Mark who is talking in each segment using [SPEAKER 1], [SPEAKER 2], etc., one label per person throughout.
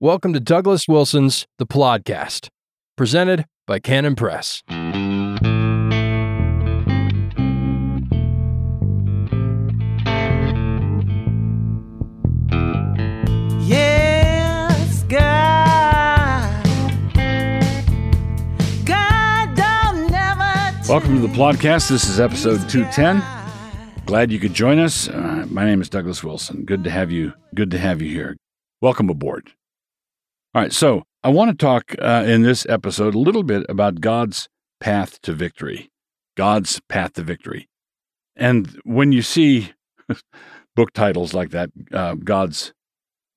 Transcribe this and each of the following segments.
[SPEAKER 1] Welcome to Douglas Wilson's The Podcast, presented by Canon Press.
[SPEAKER 2] Yes, God. God don't never
[SPEAKER 3] Welcome to the podcast. This is episode 210. Glad you could join us. Uh, my name is Douglas Wilson. Good to have you. Good to have you here. Welcome aboard. All right, so I want to talk uh, in this episode a little bit about God's path to victory. God's path to victory. And when you see book titles like that, uh, God's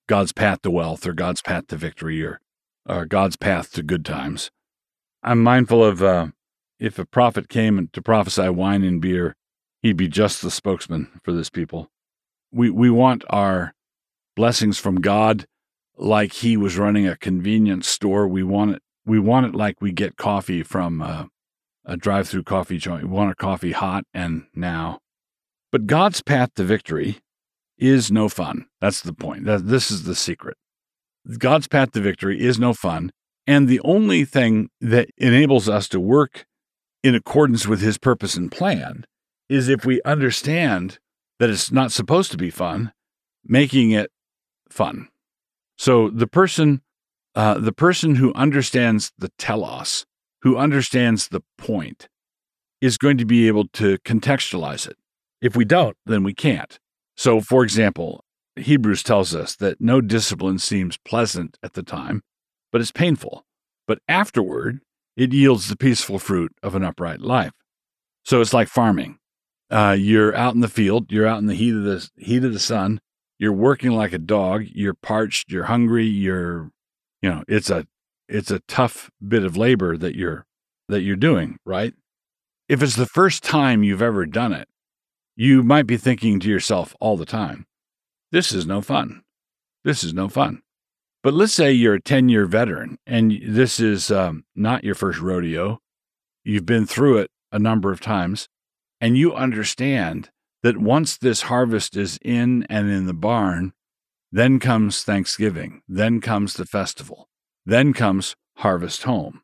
[SPEAKER 3] God's path to wealth, or God's path to victory, or or God's path to good times, I'm mindful of uh, if a prophet came to prophesy wine and beer, he'd be just the spokesman for this people. We we want our blessings from God like he was running a convenience store. We want it we want it like we get coffee from uh, a drive-through coffee joint. We want our coffee hot and now. But God's path to victory is no fun. That's the point. That, this is the secret. God's path to victory is no fun. And the only thing that enables us to work in accordance with his purpose and plan is if we understand that it's not supposed to be fun, making it fun. So the person, uh, the person who understands the telos, who understands the point, is going to be able to contextualize it. If we don't, then we can't. So, for example, Hebrews tells us that no discipline seems pleasant at the time, but it's painful. But afterward, it yields the peaceful fruit of an upright life. So it's like farming. Uh, you're out in the field, you're out in the heat of the heat of the sun, you're working like a dog, you're parched, you're hungry, you're, you know, it's a it's a tough bit of labor that you're that you're doing, right? If it's the first time you've ever done it, you might be thinking to yourself all the time, this is no fun. This is no fun. But let's say you're a 10 year veteran and this is um, not your first rodeo. You've been through it a number of times and you understand that once this harvest is in and in the barn, then comes Thanksgiving, then comes the festival, then comes harvest home.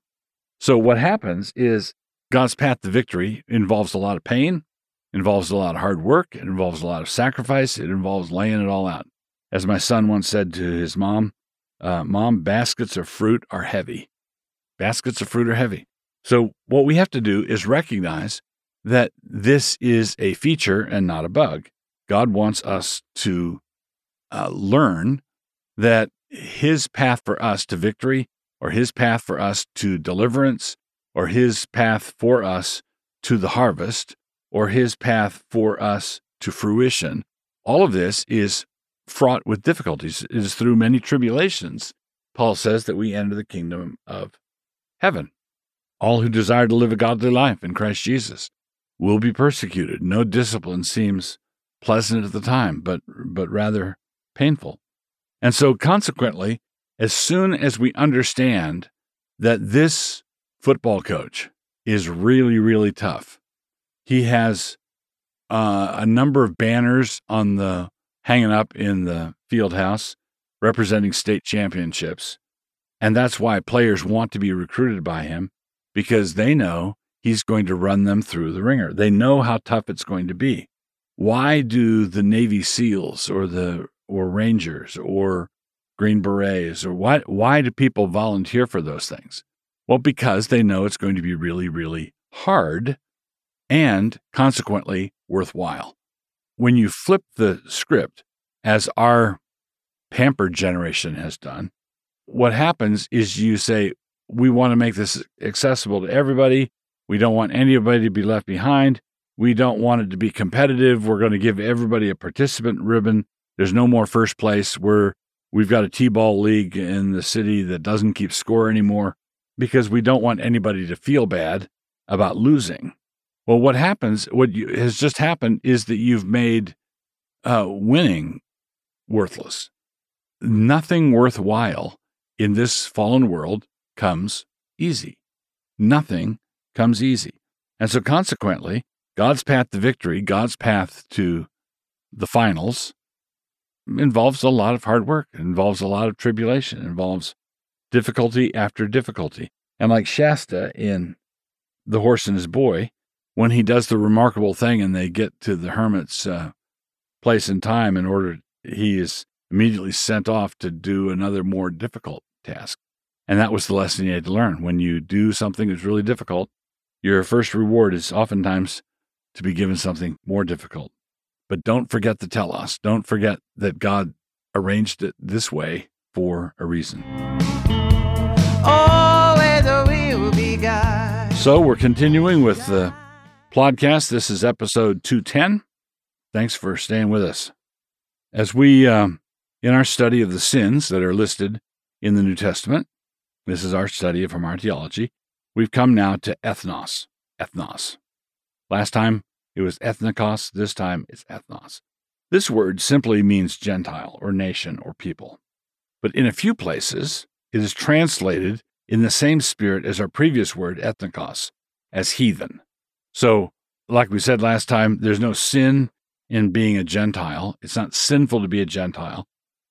[SPEAKER 3] So what happens is God's path to victory involves a lot of pain, involves a lot of hard work, it involves a lot of sacrifice, it involves laying it all out. As my son once said to his mom, uh, Mom, baskets of fruit are heavy. Baskets of fruit are heavy. So, what we have to do is recognize that this is a feature and not a bug. God wants us to uh, learn that His path for us to victory, or His path for us to deliverance, or His path for us to the harvest, or His path for us to fruition, all of this is fraught with difficulties. It is through many tribulations. Paul says that we enter the kingdom of heaven. All who desire to live a godly life in Christ Jesus will be persecuted. No discipline seems pleasant at the time, but but rather painful. And so consequently, as soon as we understand that this football coach is really really tough, he has uh, a number of banners on the hanging up in the field house representing state championships. And that's why players want to be recruited by him because they know he's going to run them through the wringer. They know how tough it's going to be. Why do the Navy SEALs or the or Rangers or Green Berets or why why do people volunteer for those things? Well, because they know it's going to be really really hard and consequently worthwhile when you flip the script, as our pampered generation has done, what happens is you say, we want to make this accessible to everybody. We don't want anybody to be left behind. We don't want it to be competitive. We're going to give everybody a participant ribbon. There's no more first place. We're we've got a T-ball league in the city that doesn't keep score anymore because we don't want anybody to feel bad about losing. Well, what happens, what you, has just happened is that you've made uh, winning worthless. Nothing worthwhile in this fallen world comes easy. Nothing comes easy. And so, consequently, God's path to victory, God's path to the finals, involves a lot of hard work, involves a lot of tribulation, involves difficulty after difficulty. And like Shasta in The Horse and His Boy, when he does the remarkable thing and they get to the hermit's uh, place and time in order, he is immediately sent off to do another more difficult task. And that was the lesson he had to learn. When you do something that's really difficult, your first reward is oftentimes to be given something more difficult. But don't forget the telos. Don't forget that God arranged it this way for a reason.
[SPEAKER 2] Always will be God.
[SPEAKER 3] So we're continuing with the podcast. This is episode 210. Thanks for staying with us. As we, um, in our study of the sins that are listed in the New Testament, this is our study from our theology, we've come now to ethnos. Ethnos. Last time it was ethnikos, this time it's ethnos. This word simply means Gentile or nation or people. But in a few places, it is translated in the same spirit as our previous word, ethnikos, as heathen. So, like we said last time, there's no sin in being a Gentile. It's not sinful to be a Gentile.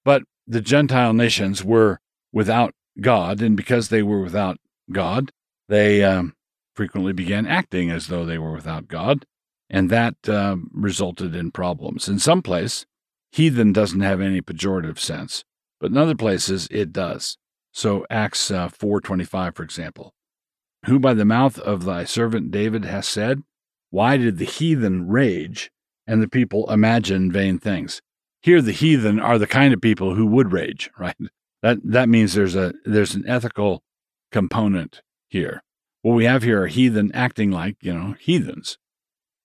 [SPEAKER 3] But the Gentile nations were without God, and because they were without God, they um, frequently began acting as though they were without God, and that uh, resulted in problems. In some place, heathen doesn't have any pejorative sense, but in other places it does. So Acts uh, 4:25 for example, who by the mouth of thy servant David has said, why did the heathen rage and the people imagine vain things? Here the heathen are the kind of people who would rage, right? That that means there's a there's an ethical component here. What we have here are heathen acting like, you know, heathens.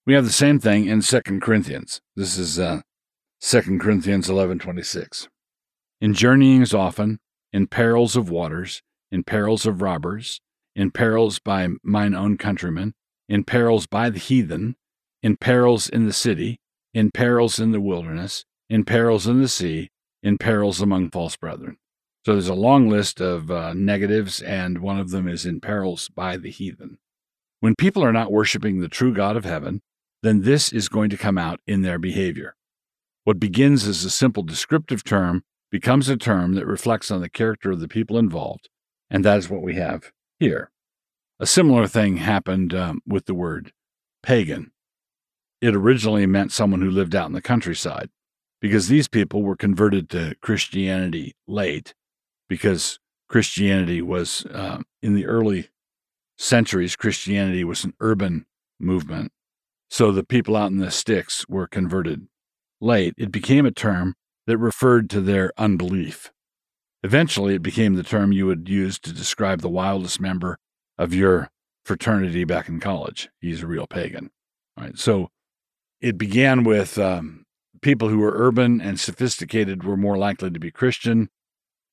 [SPEAKER 3] We have the same thing in 2 Corinthians. This is uh, 2 Corinthians 11:26. In journeyings often, in perils of waters, in perils of robbers, in perils by mine own countrymen, in perils by the heathen, in perils in the city, in perils in the wilderness, in perils in the sea, in perils among false brethren. So there's a long list of uh, negatives, and one of them is in perils by the heathen. When people are not worshiping the true God of heaven, then this is going to come out in their behavior. What begins as a simple descriptive term becomes a term that reflects on the character of the people involved, and that is what we have here. A similar thing happened um, with the word pagan. It originally meant someone who lived out in the countryside, because these people were converted to Christianity late, because Christianity was, uh, in the early centuries, Christianity was an urban movement. So the people out in the sticks were converted late. It became a term that referred to their unbelief. Eventually, it became the term you would use to describe the wildest member of your fraternity back in college. He's a real pagan. All right. So it began with um, people who were urban and sophisticated were more likely to be Christian.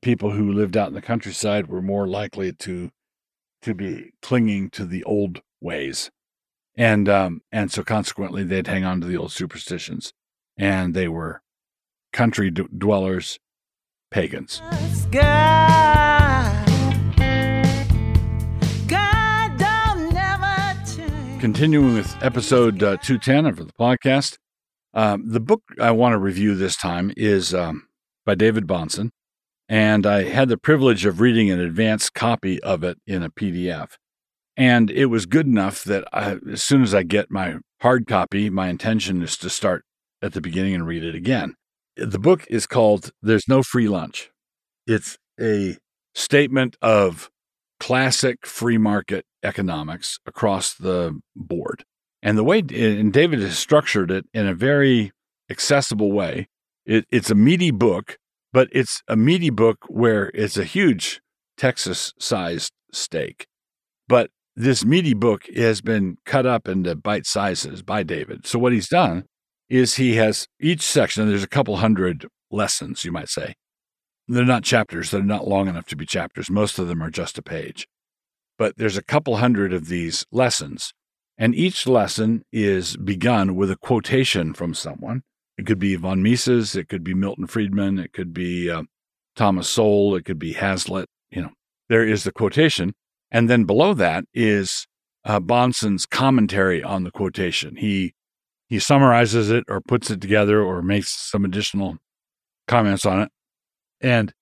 [SPEAKER 3] People who lived out in the countryside were more likely to to be clinging to the old ways, and um, and so consequently they'd hang on to the old superstitions, and they were country d- dwellers, pagans.
[SPEAKER 2] God. God never.
[SPEAKER 3] Continuing with episode uh, 210 of the podcast, um, the book I want to review this time is um, by David Bahnsen, and I had the privilege of reading an advanced copy of it in a PDF. And it was good enough that I, as soon as I get my hard copy, my intention is to start at the beginning and read it again. The book is called There's No Free Lunch. It's a statement of classic free market economics across the board. And the way, and David has structured it in a very accessible way. It, it's a meaty book, but it's a meaty book where it's a huge Texas sized steak. But this meaty book has been cut up into bite sizes by David. So what he's done is he has each section, there's a couple hundred lessons, you might say. They're not chapters, they're not long enough to be chapters. Most of them are just a page. But there's a couple hundred of these lessons, and each lesson is begun with a quotation from someone. It could be von Mises, it could be Milton Friedman, it could be uh, Thomas Sowell, it could be Hazlitt. You know, there is the quotation, and then below that is uh, Bahnsen's commentary on the quotation. He he summarizes it or puts it together or makes some additional comments on it. And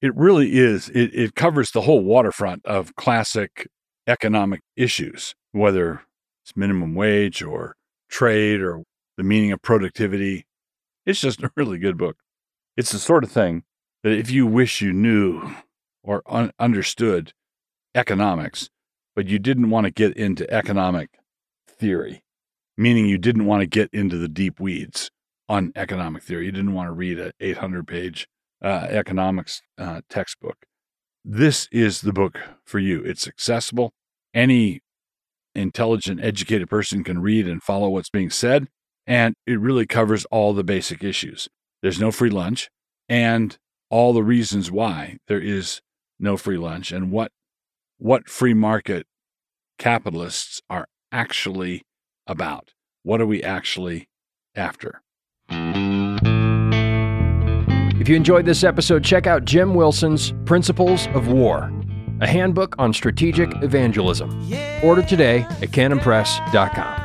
[SPEAKER 3] it really is, it, it covers the whole waterfront of classic economic issues, whether it's minimum wage or trade or the meaning of productivity. It's just a really good book. It's the sort of thing that if you wish you knew or un- understood economics, but you didn't want to get into economic theory, meaning you didn't want to get into the deep weeds on economic theory. You didn't want to read an 800 page uh, economics uh, textbook. This is the book for you. It's accessible. Any intelligent, educated person can read and follow what's being said. And it really covers all the basic issues. There's no free lunch and all the reasons why there is no free lunch and what what free market capitalists are actually about. What are we actually after?
[SPEAKER 1] If you enjoyed this episode, check out Jim Wilson's Principles of War, a handbook on strategic evangelism. Order today at canonpress.com.